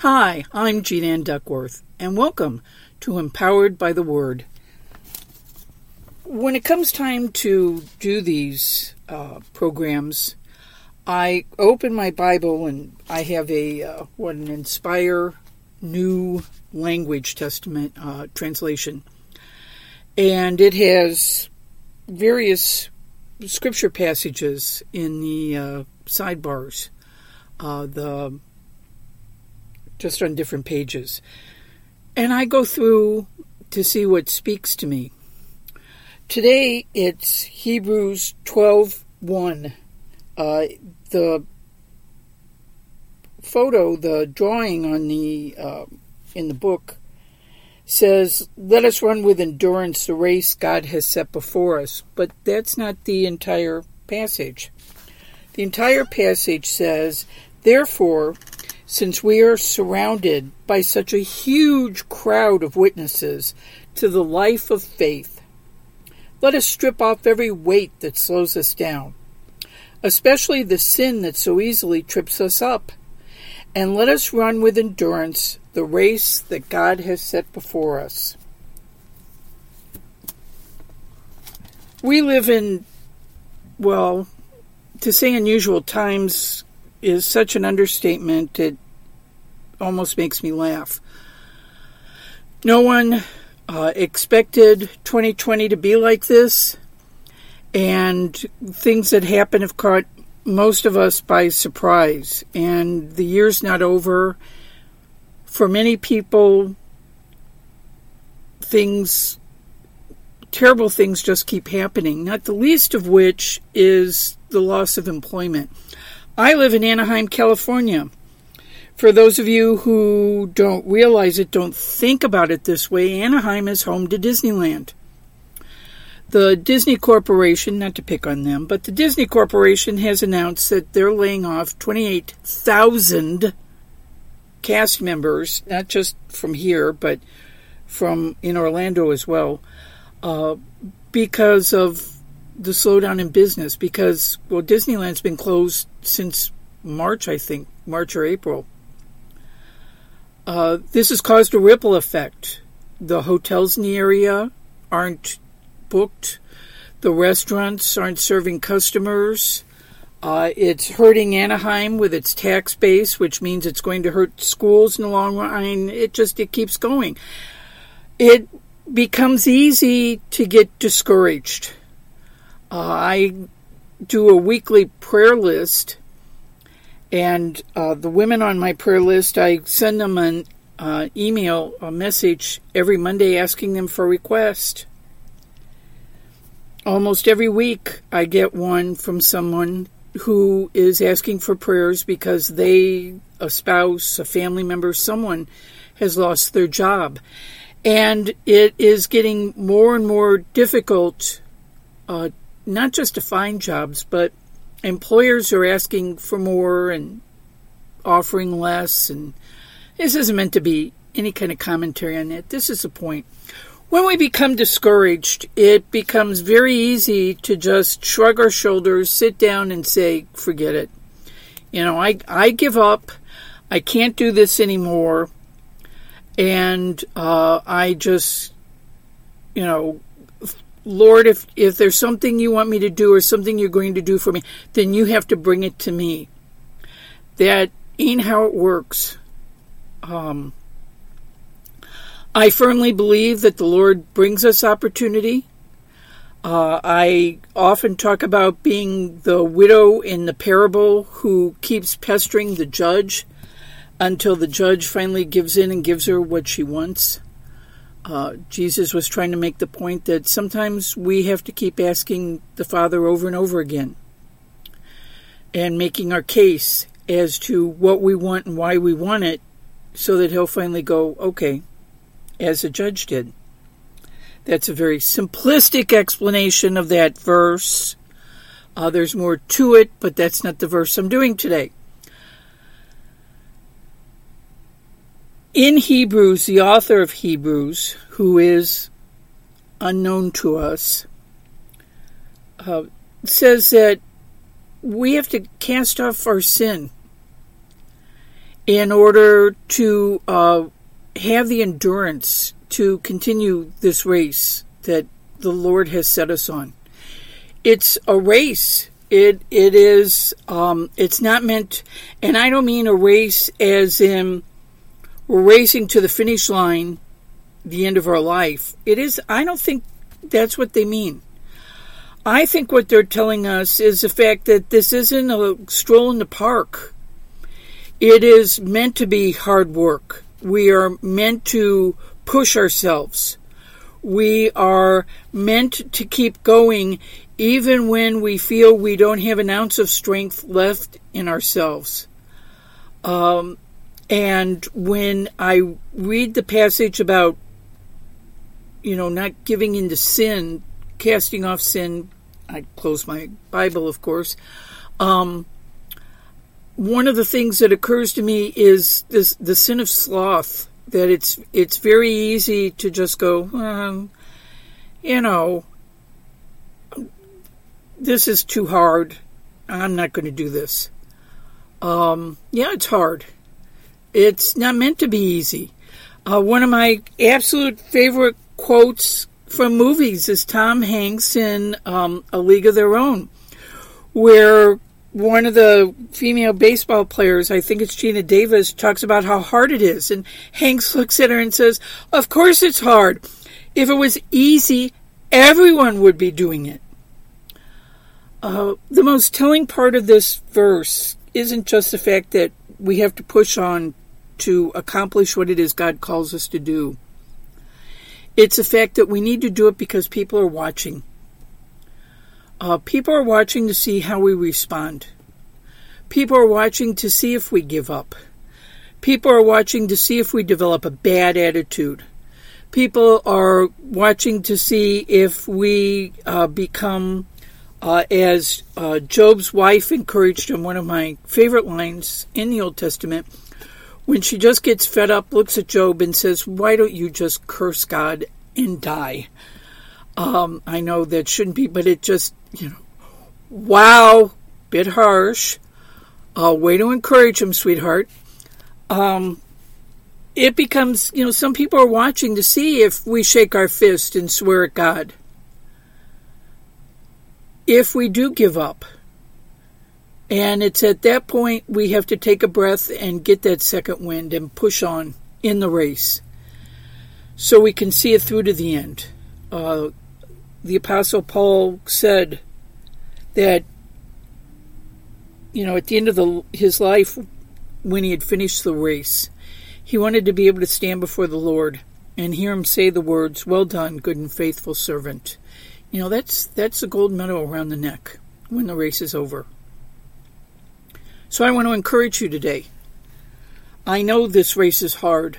Hi, I'm Jean Ann Duckworth, and welcome to Empowered by the Word. When it comes time to do these uh, programs, I open my Bible and I have a uh, what an Inspire New Language Testament uh, translation, and it has various scripture passages in the uh, sidebars. Uh, the just on different pages. And I go through to see what speaks to me. Today it's Hebrews 12:1. Uh, the photo, the drawing on the uh, in the book says, "Let us run with endurance the race God has set before us." But that's not the entire passage. The entire passage says, "Therefore, since we are surrounded by such a huge crowd of witnesses to the life of faith. Let us strip off every weight that slows us down, especially the sin that so easily trips us up, and let us run with endurance the race that God has set before us. We live in, well, to say unusual times is such an understatement. It almost makes me laugh. No one uh, expected 2020 to be like this, and things that happen have caught most of us by surprise. And the year's not over. For many people, things, terrible things just keep happening, not the least of which is the loss of employment. I live in Anaheim, California. For those of you who don't realize it, don't think about it this way, Anaheim is home to Disneyland. The Disney Corporation, not to pick on them, but the Disney Corporation has announced that they're laying off 28,000 cast members, not just from here, but from in Orlando as well, uh, because of the slowdown in business because well Disneyland's been closed since March I think March or April. Uh, this has caused a ripple effect. The hotels in the area aren't booked. The restaurants aren't serving customers. Uh, it's hurting Anaheim with its tax base, which means it's going to hurt schools in the long run. It just it keeps going. It becomes easy to get discouraged uh, I do a weekly prayer list, and uh, the women on my prayer list, I send them an uh, email, a message every Monday asking them for a request. Almost every week, I get one from someone who is asking for prayers because they, a spouse, a family member, someone has lost their job. And it is getting more and more difficult uh, not just to find jobs, but employers are asking for more and offering less. And this isn't meant to be any kind of commentary on it. This is the point. When we become discouraged, it becomes very easy to just shrug our shoulders, sit down, and say, forget it. You know, I, I give up. I can't do this anymore. And uh, I just, you know, Lord, if, if there's something you want me to do or something you're going to do for me, then you have to bring it to me. That ain't how it works. Um, I firmly believe that the Lord brings us opportunity. Uh, I often talk about being the widow in the parable who keeps pestering the judge until the judge finally gives in and gives her what she wants. Uh, Jesus was trying to make the point that sometimes we have to keep asking the Father over and over again and making our case as to what we want and why we want it so that He'll finally go, okay, as the judge did. That's a very simplistic explanation of that verse. Uh, there's more to it, but that's not the verse I'm doing today. In Hebrews, the author of Hebrews, who is unknown to us, uh, says that we have to cast off our sin in order to uh, have the endurance to continue this race that the Lord has set us on. It's a race. It it is. Um, it's not meant, and I don't mean a race as in we're racing to the finish line, the end of our life. It is. I don't think that's what they mean. I think what they're telling us is the fact that this isn't a stroll in the park. It is meant to be hard work. We are meant to push ourselves. We are meant to keep going even when we feel we don't have an ounce of strength left in ourselves. Um, and when I read the passage about, you know, not giving in to sin, casting off sin, I close my Bible, of course. Um, one of the things that occurs to me is this the sin of sloth. That it's it's very easy to just go, um, you know, this is too hard. I'm not going to do this. Um, yeah, it's hard. It's not meant to be easy. Uh, one of my absolute favorite quotes from movies is Tom Hanks in um, A League of Their Own, where one of the female baseball players, I think it's Geena Davis, talks about how hard it is. And Hanks looks at her and says, Of course it's hard. If it was easy, everyone would be doing it. Uh, the most telling part of this verse isn't just the fact that we have to push on to accomplish what it is God calls us to do. It's a fact that we need to do it because people are watching. Uh, people are watching to see how we respond. People are watching to see if we give up. People are watching to see if we develop a bad attitude. People are watching to see if we uh, become, uh, as uh, Job's wife encouraged him, one of my favorite lines in the Old Testament, when she just gets fed up, looks at Job and says, Why don't you just curse God and die? Um, I know that shouldn't be, but it just, you know, wow, bit harsh. Uh, way to encourage him, sweetheart. Um, it becomes, you know, some people are watching to see if we shake our fist and swear at God. If we do give up, and it's at that point we have to take a breath and get that second wind and push on in the race so we can see it through to the end. Uh, the Apostle Paul said that, you know, at the end of the, his life, when he had finished the race, he wanted to be able to stand before the Lord and hear him say the words, Well done, good and faithful servant. You know, that's, that's a gold medal around the neck when the race is over. So I want to encourage you today. I know this race is hard.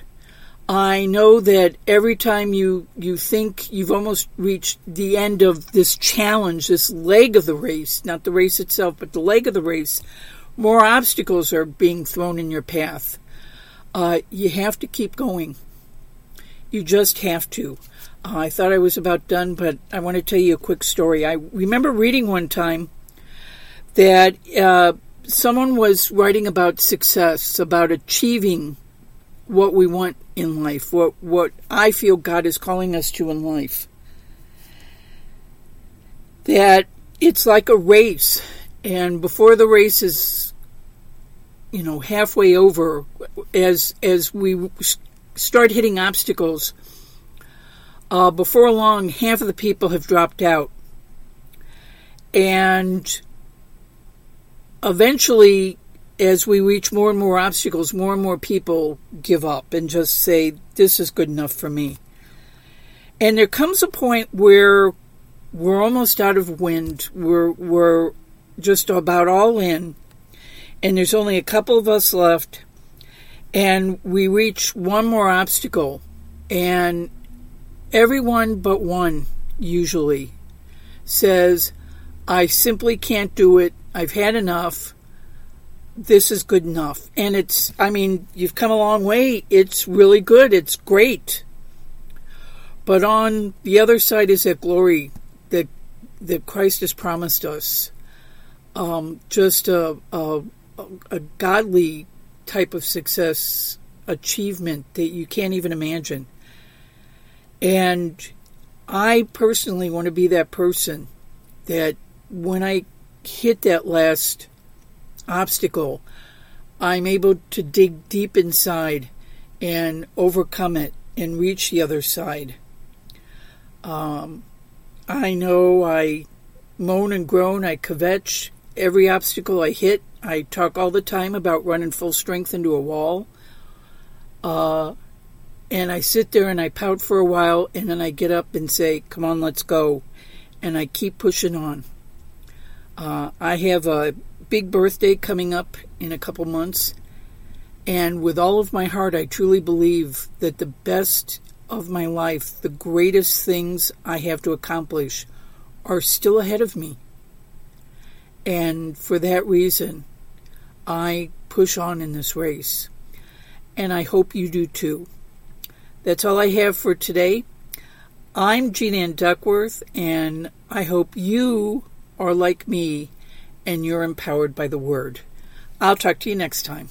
I know that every time you, you think you've almost reached the end of this challenge, this leg of the race, not the race itself, but the leg of the race, more obstacles are being thrown in your path. Uh, you have to keep going. You just have to. Uh, I thought I was about done, but I want to tell you a quick story. I remember reading one time that uh, someone was writing about success, about achieving what we want in life, what what I feel God is calling us to in life. That it's like a race, and before the race is, you know, halfway over, as as we start hitting obstacles, uh, before long, half of the people have dropped out, and eventually, as we reach more and more obstacles, more and more people give up and just say, This is good enough for me. And there comes a point where we're almost out of wind. We're, we're just about all in. And there's only a couple of us left. And we reach one more obstacle. And everyone but one usually says, I simply can't do it. I've had enough. This is good enough. And it's, I mean, you've come a long way. It's really good. It's great. But on the other side is that glory that, that Christ has promised us. Um, just a, a, a godly type of success achievement that you can't even imagine. And I personally want to be that person that when I hit that last obstacle, I'm able to dig deep inside and overcome it and reach the other side. Um, I know I moan and groan, I kvetch every obstacle I hit. I talk all the time about running full strength into a wall. Uh, and I sit there and I pout for a while, and then I get up and say, Come on, let's go. And I keep pushing on. Uh, I have a big birthday coming up in a couple months, and with all of my heart, I truly believe that the best of my life, the greatest things I have to accomplish, are still ahead of me. And for that reason, I push on in this race. And I hope you do too. That's all I have for today. I'm Jean Ann Duckworth, and I hope you are like me and you're empowered by the Word. I'll talk to you next time.